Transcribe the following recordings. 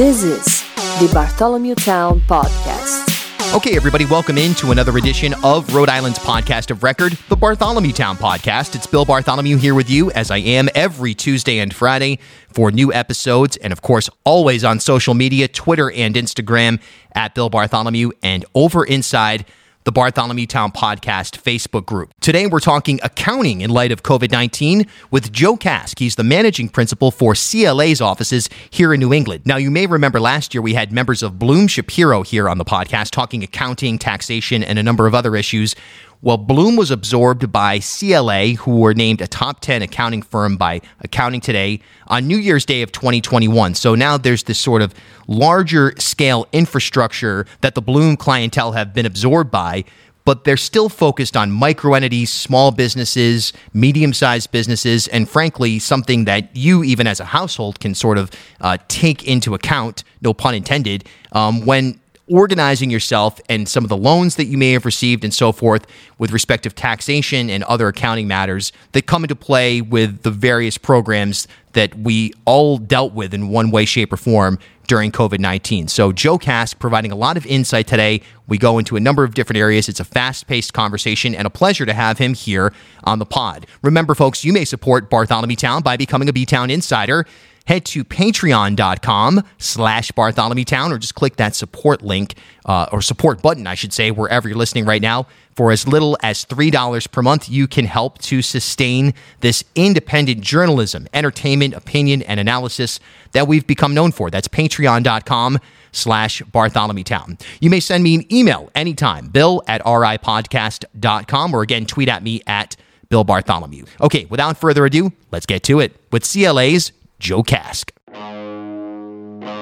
This is the Bartholomew Town Podcast. Okay, everybody, welcome into another edition of Rhode Island's podcast of record, the Bartholomew Town Podcast. It's Bill Bartholomew here with you, as I am every Tuesday and Friday for new episodes, and of course, always on social media Twitter and Instagram at Bill Bartholomew, and over inside the Bartholomew Town Podcast Facebook group. Today, we're talking accounting in light of COVID 19 with Joe Kask. He's the managing principal for CLA's offices here in New England. Now, you may remember last year we had members of Blum Shapiro here on the podcast talking accounting, taxation, and a number of other issues. Well, Blum was absorbed by CLA, who were named a top 10 accounting firm by Accounting Today on New Year's Day of 2021. So now there's this sort of larger scale infrastructure that the Blum clientele have been absorbed by, but they're still focused on micro entities, small businesses, medium sized businesses, and frankly, something that you, even as a household, can sort of uh, take into account, no pun intended, um, when organizing yourself and some of the loans that you may have received and so forth with respect of taxation and other accounting matters that come into play with the various programs that we all dealt with in one way, shape, or form during COVID 19. So, Joe Kask providing a lot of insight today. We go into a number of different areas. It's a fast paced conversation and a pleasure to have him here on the pod. Remember, folks, you may support Bartholomew Town by becoming a B Town Insider head to patreon.com slash Bartholomew Town or just click that support link uh, or support button, I should say, wherever you're listening right now. For as little as $3 per month, you can help to sustain this independent journalism, entertainment, opinion, and analysis that we've become known for. That's patreon.com slash Bartholomew Town. You may send me an email anytime, bill at ripodcast.com, or again, tweet at me at Bill Bartholomew. Okay, without further ado, let's get to it with CLA's Joe Kask.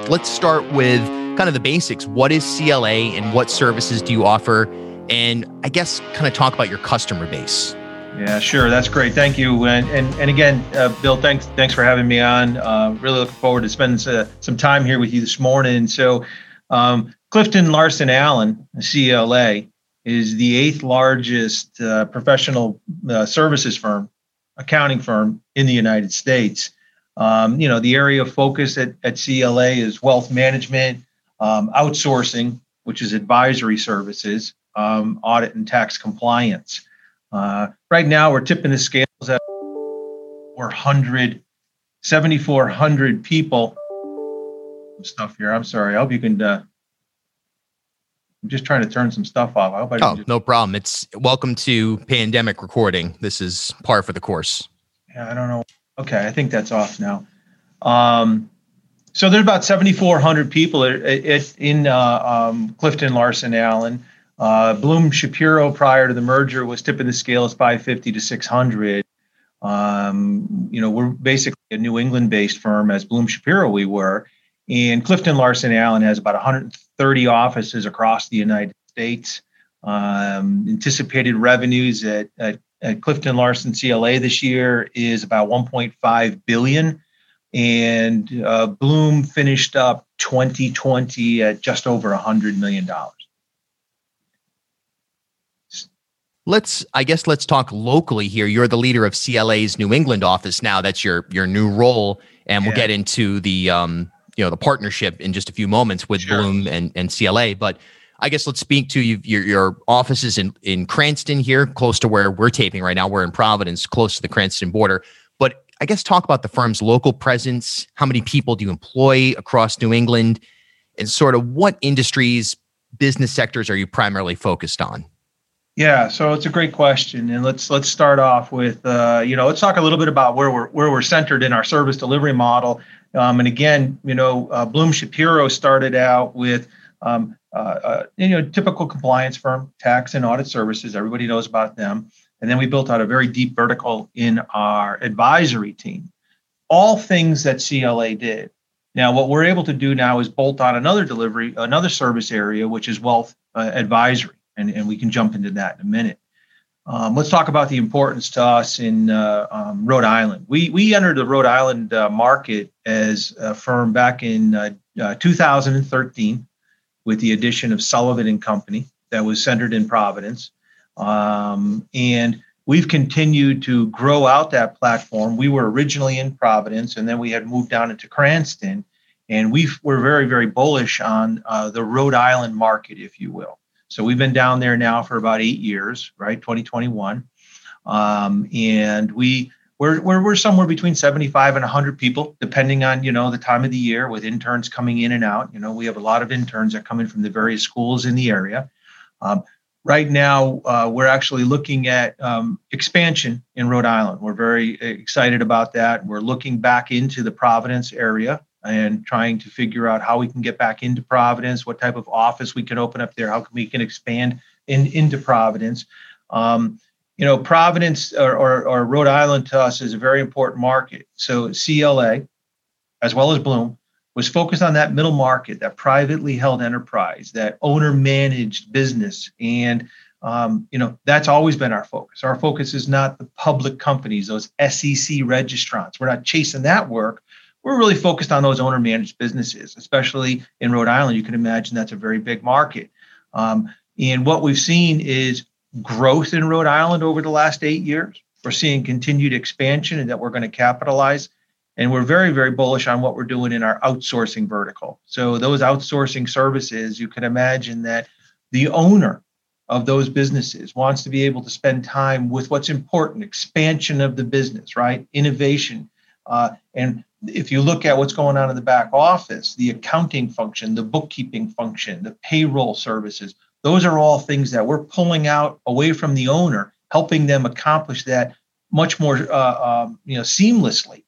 Let's start with kind of the basics. What is CLA and what services do you offer? And I guess kind of talk about your customer base. Yeah, sure. That's great. Thank you. And and, and again, uh, Bill, thanks thanks for having me on. Uh, really looking forward to spending uh, some time here with you this morning. So, um, Clifton Larson Allen, CLA, is the eighth largest uh, professional uh, services firm, accounting firm in the United States. Um, you know, the area of focus at, at CLA is wealth management, um, outsourcing, which is advisory services, um, audit and tax compliance. Uh, right now, we're tipping the scales at 400, 7,400 people. Stuff here. I'm sorry. I hope you can. Uh, I'm just trying to turn some stuff off. I hope I oh, just, no problem. It's welcome to pandemic recording. This is par for the course. Yeah, I don't know. Okay, I think that's off now. Um, so there's about 7,400 people at, at, in uh, um, Clifton Larson Allen. Uh, Blum Shapiro prior to the merger was tipping the scales 550 to 600. Um, you know, we're basically a New England-based firm, as Blum Shapiro we were, and Clifton Larson Allen has about 130 offices across the United States. Um, anticipated revenues at, at at Clifton Larson CLA this year is about 1.5 billion, and uh, Blum finished up 2020 at just over 100 million dollars. Let's, I guess, let's talk locally here. You're the leader of CLA's New England office now. That's your your new role, and we'll yeah. get into the um, you know the partnership in just a few moments with sure. Blum and and CLA, but I guess let's speak to you, your, your offices in, in Cranston here, close to where we're taping right now. We're in Providence, close to the Cranston border. But I guess talk about the firm's local presence. How many people do you employ across New England? And sort of what industries, business sectors are you primarily focused on? Yeah, so it's a great question, and let's let's start off with uh, you know let's talk a little bit about where we're where we're centered in our service delivery model. Um, and again, you know, uh, Blum Shapiro started out with um, uh, uh, you know, typical compliance firm, tax and audit services. Everybody knows about them. And then we built out a very deep vertical in our advisory team. All things that CLA did. Now, what we're able to do now is bolt on another delivery, another service area, which is wealth uh, advisory, and, and we can jump into that in a minute. Um, let's talk about the importance to us in uh, um, Rhode Island. We we entered the Rhode Island uh, market as a firm back in uh, uh 2013 with the addition of Sullivan and Company that was centered in Providence. Um, and we've continued to grow out that platform. We were originally in Providence and then we had moved down into Cranston. and we we're very very bullish on uh, the Rhode Island market, if you will. So we've been down there now for about eight years, right? 2021, um, and we we're, we're, we're somewhere between 75 and 100 people depending on you know the time of the year with interns coming in and out. You know we have a lot of interns that come in from the various schools in the area. Um, right now uh, we're actually looking at um, expansion in rhode island. We're very excited about that. We're looking back into the providence area and trying to figure out how we can get back into providence what type of office we can open up there how we can expand in, into providence. Um, you know, Providence or, or, or, Rhode Island to us is a very important market. So CLA, as well as Blum, was focused on that middle market, that privately held enterprise, that owner managed business. And, um, you know, that's always been our focus. Our focus is not the public companies, those SEC registrants. We're not chasing that work. We're really focused on those owner managed businesses, especially in Rhode Island. You can imagine that's a very big market. Um, and what we've seen is growth in Rhode Island over the last eight years. We're seeing continued expansion and that we're going to capitalize. And we're very, very bullish on what we're doing in our outsourcing vertical. So, those outsourcing services, you can imagine that the owner of those businesses wants to be able to spend time with what's important expansion of the business, right? Innovation. Uh, and if you look at what's going on in the back office, the accounting function, the bookkeeping function, the payroll services, those are all things that we're pulling out away from the owner, helping them accomplish that much more uh, um, you know seamlessly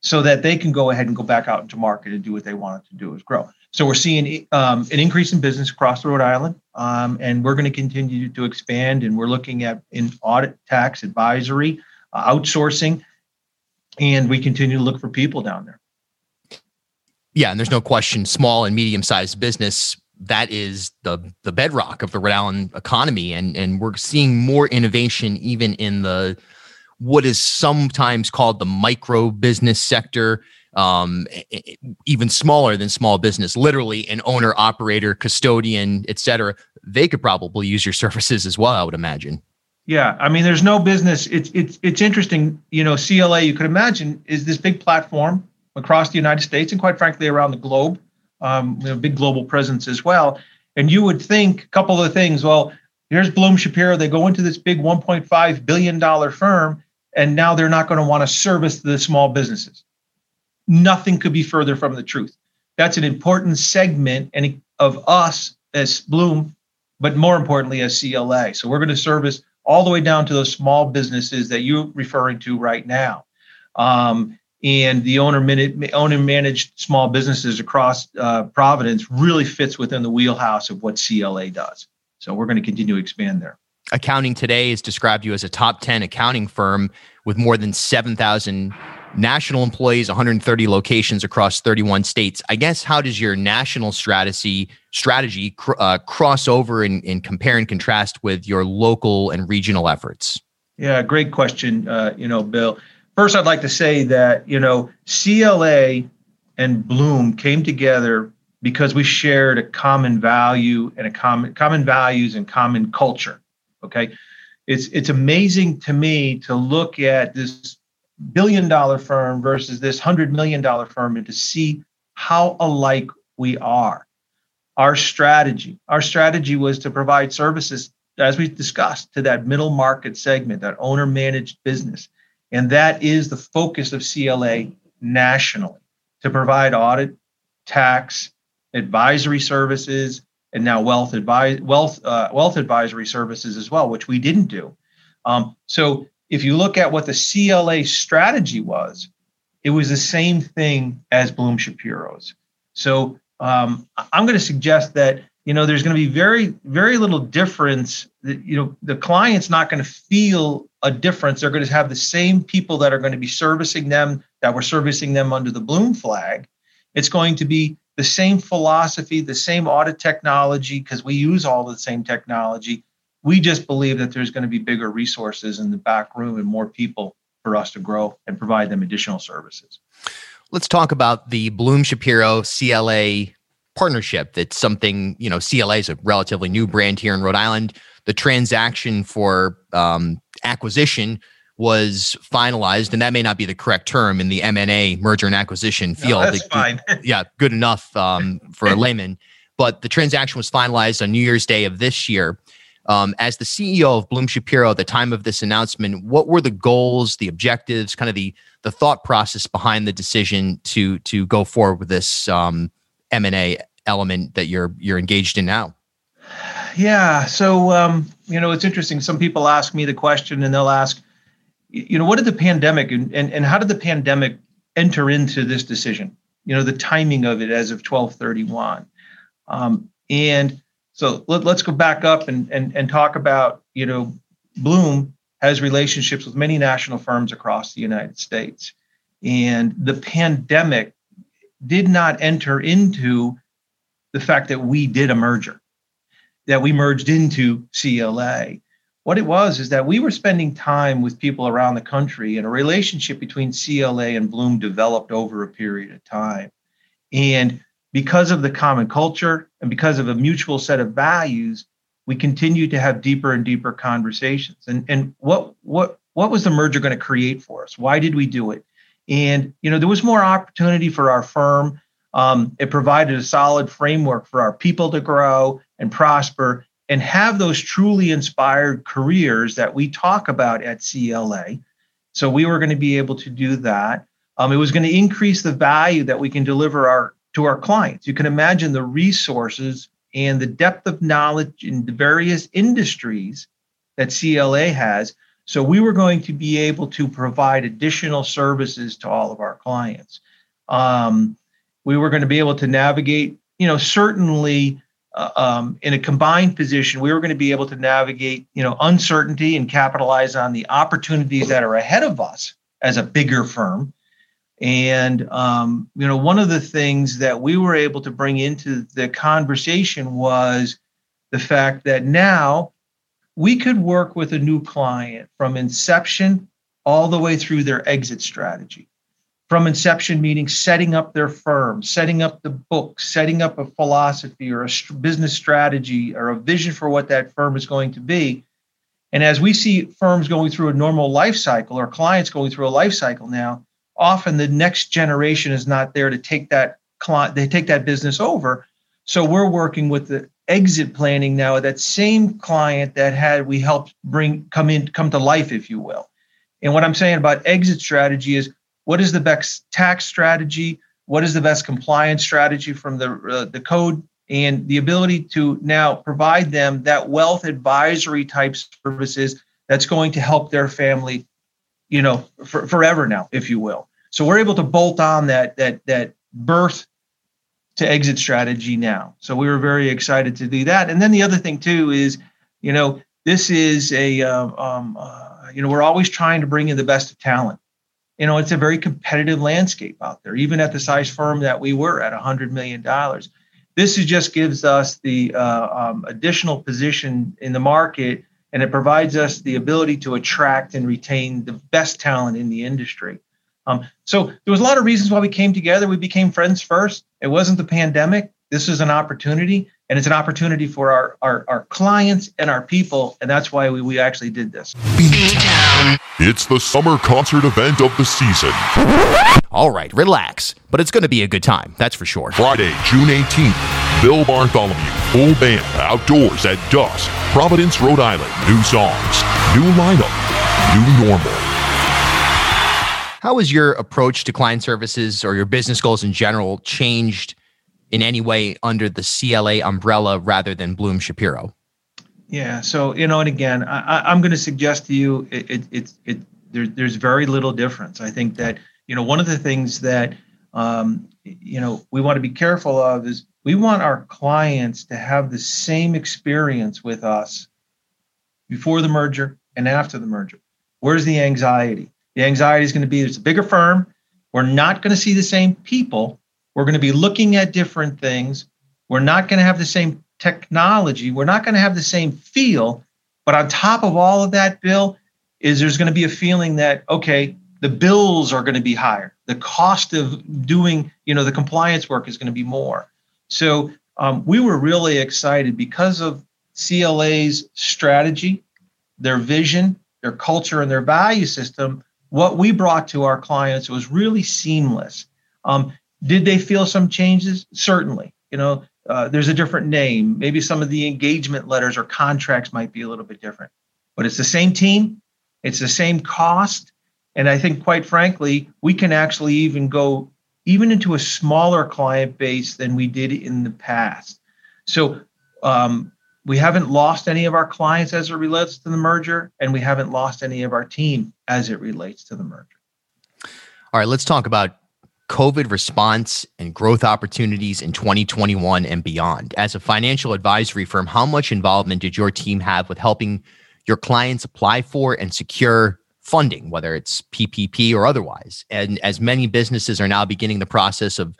so that they can go ahead and go back out into market and do what they wanted to do is grow. So we're seeing um, an increase in business across Rhode Island, um, and we're going to continue to expand. And we're looking at in audit, tax, advisory, uh, outsourcing, and we continue to look for people down there. Yeah, and there's no question, small and medium sized business that is the the bedrock of the Rhode Island economy, and and we're seeing more innovation even in the what is sometimes called the micro business sector, um, even smaller than small business. Literally, an owner, operator, custodian, etc. They could probably use your services as well. I would imagine. Yeah, I mean, there's no business. It's it's it's interesting. You know, CLA. You could imagine is this big platform across the United States and quite frankly around the globe um, you know, big global presence as well. And you would think a couple of things. Well, here's Blum Shapiro. They go into this big 1.5 billion dollar firm, and now they're not going to want to service the small businesses. Nothing could be further from the truth. That's an important segment and of us as Blum, but more importantly as CLA. So we're going to service all the way down to those small businesses that you're referring to right now. Um, and the owner owner managed small businesses across uh, Providence really fits within the wheelhouse of what CLA does. So we're going to continue to expand there. Accounting Today has described you as a top 10 accounting firm with more than 7,000 national employees, 130 locations across 31 states. I guess how does your national strategy strategy uh, cross over and, and, compare and contrast with your local and regional efforts? Yeah, great question. Uh, you know, Bill First, I'd like to say that, you know, CLA and Blum came together because we shared a common value and a common common values and common culture. Okay. It's it's amazing to me to look at this billion dollar firm versus this hundred million dollar firm and to see how alike we are. Our strategy, our strategy was to provide services, as we discussed, to that middle market segment, that owner managed business. And that is the focus of CLA nationally to provide audit, tax, advisory services, and now wealth advise wealth uh, wealth advisory services as well, which we didn't do. Um, so if you look at what the CLA strategy was, it was the same thing as Blum Shapiro's. So um, I'm going to suggest that you know there's going to be very very little difference you know the client's not going to feel a difference. They're going to have the same people that are going to be servicing them that were servicing them under the blum flag. It's going to be the same philosophy the same audit technology because we use all the same technology. We just believe that there's going to be bigger resources in the back room and more people for us to grow and provide them additional services. Let's talk about the blum shapiro cla partnership. That's something, you know, CLA is a relatively new brand here in Rhode Island. The transaction for um, acquisition was finalized, and that may not be the correct term in the M&A merger and acquisition field. No, that's fine. yeah, good enough um, for a layman. But the transaction was finalized on New Year's Day of this year. Um, as the CEO of Blum Shapiro at the time of this announcement, what were the goals, the objectives, kind of the the thought process behind the decision to to go forward with this um, M and A element that you're you're engaged in now? Yeah, so um, you know it's interesting. Some people ask me the question, and they'll ask, you know, what did the pandemic and, and, and how did the pandemic enter into this decision? You know, the timing of it as of 1231. Um, and so let, us go back up and, and, and talk about, you know, Blum has relationships with many national firms across the United States. And the pandemic did not enter into the fact that we did a merger, that we merged into CLA what it was is that we were spending time with people around the country and a relationship between CLA and Blum developed over a period of time. And because of the common culture and because of a mutual set of values, we continued to have deeper and deeper conversations. And, and what, what, what was the merger going to create for us? Why did we do it? And you know, there was more opportunity for our firm. Um, it provided a solid framework for our people to grow and prosper and have those truly inspired careers that we talk about at CLA. So we were going to be able to do that. Um, it was going to increase the value that we can deliver our to our clients. You can imagine the resources and the depth of knowledge in the various industries that CLA has. So we were going to be able to provide additional services to all of our clients. Um, we were going to be able to navigate, you know, certainly uh, um, in a combined position, we were going to be able to navigate, you know, uncertainty and capitalize on the opportunities that are ahead of us as a bigger firm. And um, you know, one of the things that we were able to bring into the conversation was the fact that now we could work with a new client from inception all the way through their exit strategy. From inception meaning setting up their firm setting up the book setting up a philosophy or a business strategy or a vision for what that firm is going to be. And as we see firms going through a normal life cycle or clients going through a life cycle now often the next generation is not there to take that client they take that business over. So we're working with the exit planning now that same client that had we helped bring come in come to life if you will. And what i'm saying about exit strategy is what is the best tax strategy? What is the best compliance strategy from the uh, the code? And the ability to now provide them that wealth advisory type services that's going to help their family you know for, forever now if you will. So we're able to bolt on that that that birth to exit strategy now so we were very excited to do that and then the other thing too is you know this is a uh, um, uh, you know we're always trying to bring in the best of talent you know, it's a very competitive landscape out there, even at the size firm that we were at $100 million. This is just gives us the uh, um, additional position in the market and it provides us the ability to attract and retain the best talent in the industry. Um, so there was a lot of reasons why we came together. We became friends first. It wasn't the pandemic. This is an opportunity, and it's an opportunity for our, our, our clients and our people, and that's why we, we actually did this. It's the summer concert event of the season. All right, relax, but it's going to be a good time, that's for sure. Friday, June 18th, Bill Bartholomew, full band, outdoors at dusk, Providence, Rhode Island. New songs, new lineup, new normal. How has your approach to client services or your business goals in general changed in any way under the CLA umbrella rather than Blum Shapiro? Yeah. So you know, and again, I, am going to suggest to you, it, it, it, it there, there's very little difference. I think that you know one of the things that um, you know we want to be careful of is we want our clients to have the same experience with us before the merger and after the merger. Where's the anxiety? The anxiety is going to be it's a bigger firm. We're not going to see the same people we're going to be looking at different things. We're not going to have the same technology. We're not going to have the same feel. But on top of all of that, Bill, is there's going to be a feeling that, okay, the bills are going to be higher. The cost of doing, you know, the compliance work is going to be more. So um, we were really excited because of CLA's strategy, their vision, their culture and their value system, what we brought to our clients was really seamless. Um, did they feel some changes? Certainly. You know, uh, there's a different name. Maybe some of the engagement letters or contracts might be a little bit different, but it's the same team, it's the same cost. And I think, quite frankly, we can actually even go even into a smaller client base than we did in the past. So um, we haven't lost any of our clients as it relates to the merger, and we haven't lost any of our team as it relates to the merger. All right, let's talk about COVID response and growth opportunities in 2021 and beyond. As a financial advisory firm, how much involvement did your team have with helping your clients apply for and secure funding, whether it's PPP or otherwise? And as many businesses are now beginning the process of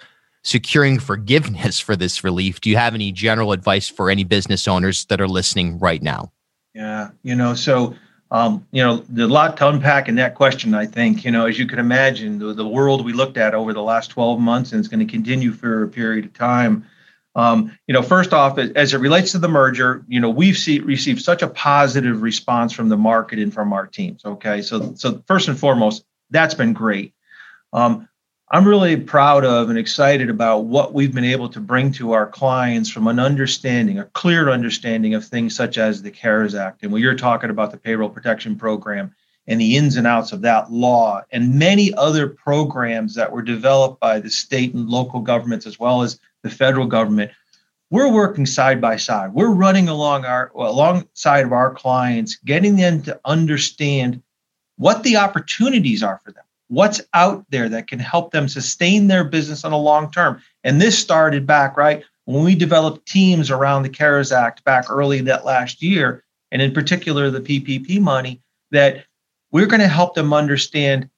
securing forgiveness for this relief, do you have any general advice for any business owners that are listening right now? Yeah, you know, so um, you know, there's a lot to unpack in that question. I think, you know, as you can imagine, the, the world we looked at over the last 12 months and it's going to continue for a period of time. Um, you know, first off, as it relates to the merger, you know, we've see, received such a positive response from the market and from our teams. Okay, so so first and foremost, that's been great. Um, I'm really proud of and excited about what we've been able to bring to our clients from an understanding, a clear understanding of things such as the CARES Act. And when you're talking about the payroll protection program and the ins and outs of that law and many other programs that were developed by the state and local governments as well as the federal government, we're working side by side. We're running along our alongside of our clients, getting them to understand what the opportunities are for them what's out there that can help them sustain their business on a long term. And this started back, right, when we developed teams around the CARES Act back early that last year, and in particular the PPP money, that we're going to help them understand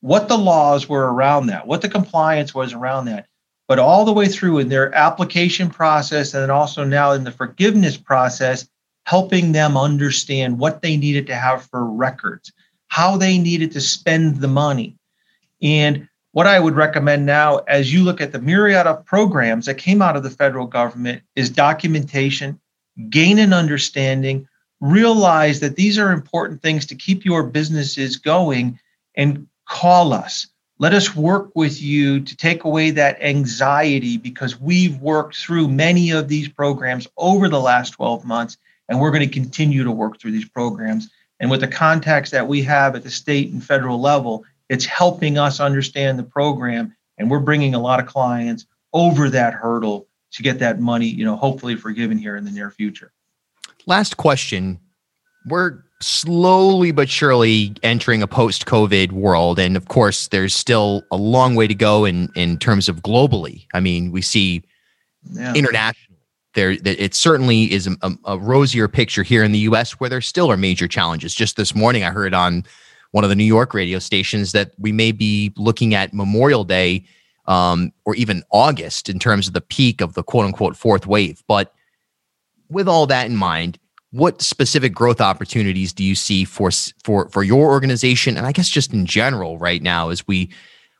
what the laws were around that, what the compliance was around that, but all the way through in their application process and then also now in the forgiveness process, helping them understand what they needed to have for records how they needed to spend the money. And what I would recommend now, as you look at the myriad of programs that came out of the federal government, is documentation, gain an understanding, realize that these are important things to keep your businesses going, and call us. Let us work with you to take away that anxiety because we've worked through many of these programs over the last 12 months, and we're going to continue to work through these programs. And with the contacts that we have at the state and federal level, it's helping us understand the program. And we're bringing a lot of clients over that hurdle to get that money, you know, hopefully forgiven here in the near future. Last question. We're slowly but surely entering a post COVID world. And of course, there's still a long way to go in, in terms of globally. I mean, we see yeah. international there it certainly is a, a, rosier picture here in the US where there still are major challenges. Just this morning, I heard on one of the New York radio stations that we may be looking at Memorial Day um, or even August in terms of the peak of the quote unquote fourth wave. But with all that in mind, what specific growth opportunities do you see for for for your organization and I guess just in general right now as we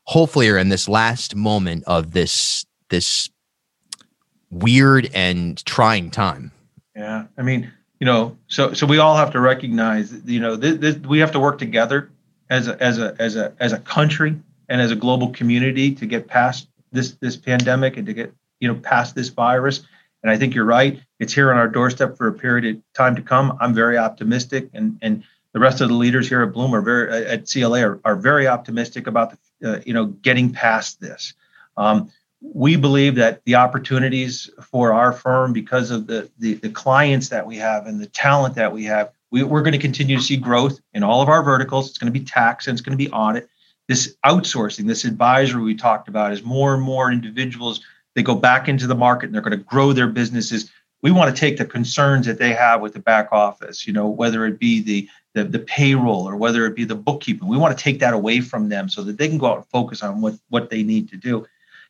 hopefully are in this last moment of this this weird and trying time. Yeah, I mean, you know, so so we all have to recognize, you know, this, this, we have to work together as a as a as a as a country and as a global community to get past this this pandemic and to get you know past this virus. And I think you're right; it's here on our doorstep for a period of time to come. I'm very optimistic, and and the rest of the leaders here at Blum are very at CLA are, are very optimistic about the uh, you know getting past this. Um, we believe that the opportunities for our firm because of the, the, the clients that we have and the talent that we have we, we're going to continue to see growth in all of our verticals. It's going to be tax and it's going to be audit. This outsourcing this advisory we talked about is more and more individuals they go back into the market and they're going to grow their businesses. We want to take the concerns that they have with the back office you know whether it be the the, the payroll or whether it be the bookkeeping. We want to take that away from them so that they can go out and focus on what what they need to do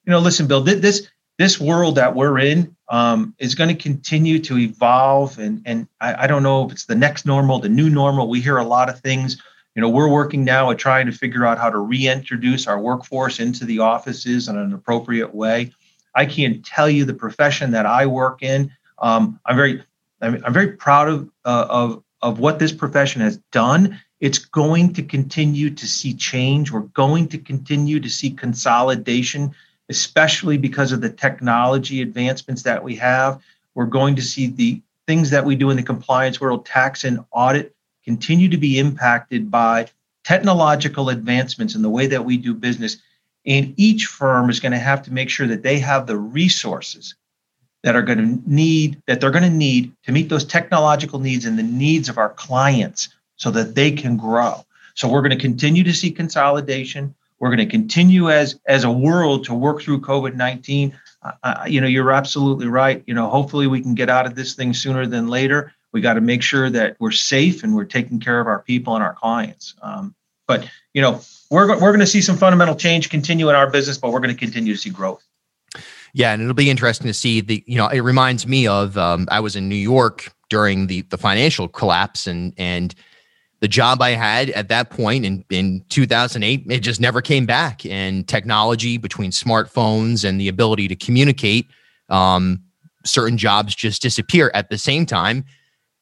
you know, listen, Bill, this this world that we're in um, is going to continue to evolve, and and I, I, don't know if it's the next normal, the new normal. We hear a lot of things. You know, we're working now at trying to figure out how to reintroduce our workforce into the offices in an appropriate way. I can't tell you the profession that I work in. Um, I'm very I'm, I'm very proud of uh, of of what this profession has done, it's going to continue to see change. We're going to continue to see consolidation, especially because of the technology advancements that we have. We're going to see the things that we do in the compliance world, tax and audit, continue to be impacted by technological advancements in the way that we do business. And each firm is going to have to make sure that they have the resources that are going to need that they're going to need to meet those technological needs and the needs of our clients so that they can grow. So we're going to continue to see consolidation. We're going to continue as as a world to work through COVID-19. Uh, you know, you're absolutely right. You know, hopefully we can get out of this thing sooner than later. We got to make sure that we're safe and we're taking care of our people and our clients. Um, but you know, we're we're going to see some fundamental change continue in our business, but we're going to continue to see growth. Yeah, and it'll be interesting to see the. You know, it reminds me of um, I was in New York during the the financial collapse, and and the job I had at that point in in 2008, it just never came back. And technology between smartphones and the ability to communicate, um, certain jobs just disappear. At the same time,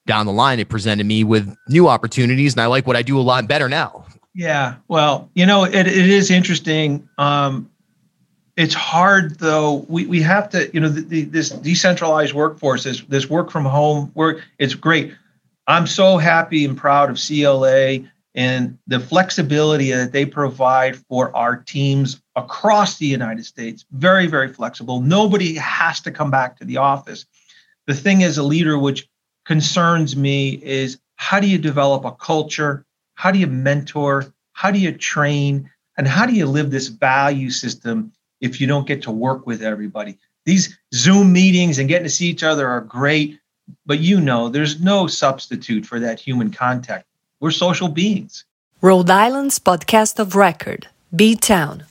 down the line, it presented me with new opportunities, and I like what I do a lot better now. Yeah, well, you know, it, it is interesting. Um, it's hard though. We, we have to, you know, the, the, this decentralized workforce, this this work from home work, it's great. I'm so happy and proud of CLA and the flexibility that they provide for our teams across the United States. Very, very flexible. Nobody has to come back to the office. The thing as a leader, which concerns me, is how do you develop a culture? How do you mentor? How do you train? And how do you live this value system if you don't get to work with everybody. These Zoom meetings and getting to see each other are great, but you know, there's no substitute for that human contact. We're social beings. Rhode Island's podcast of record, B Town.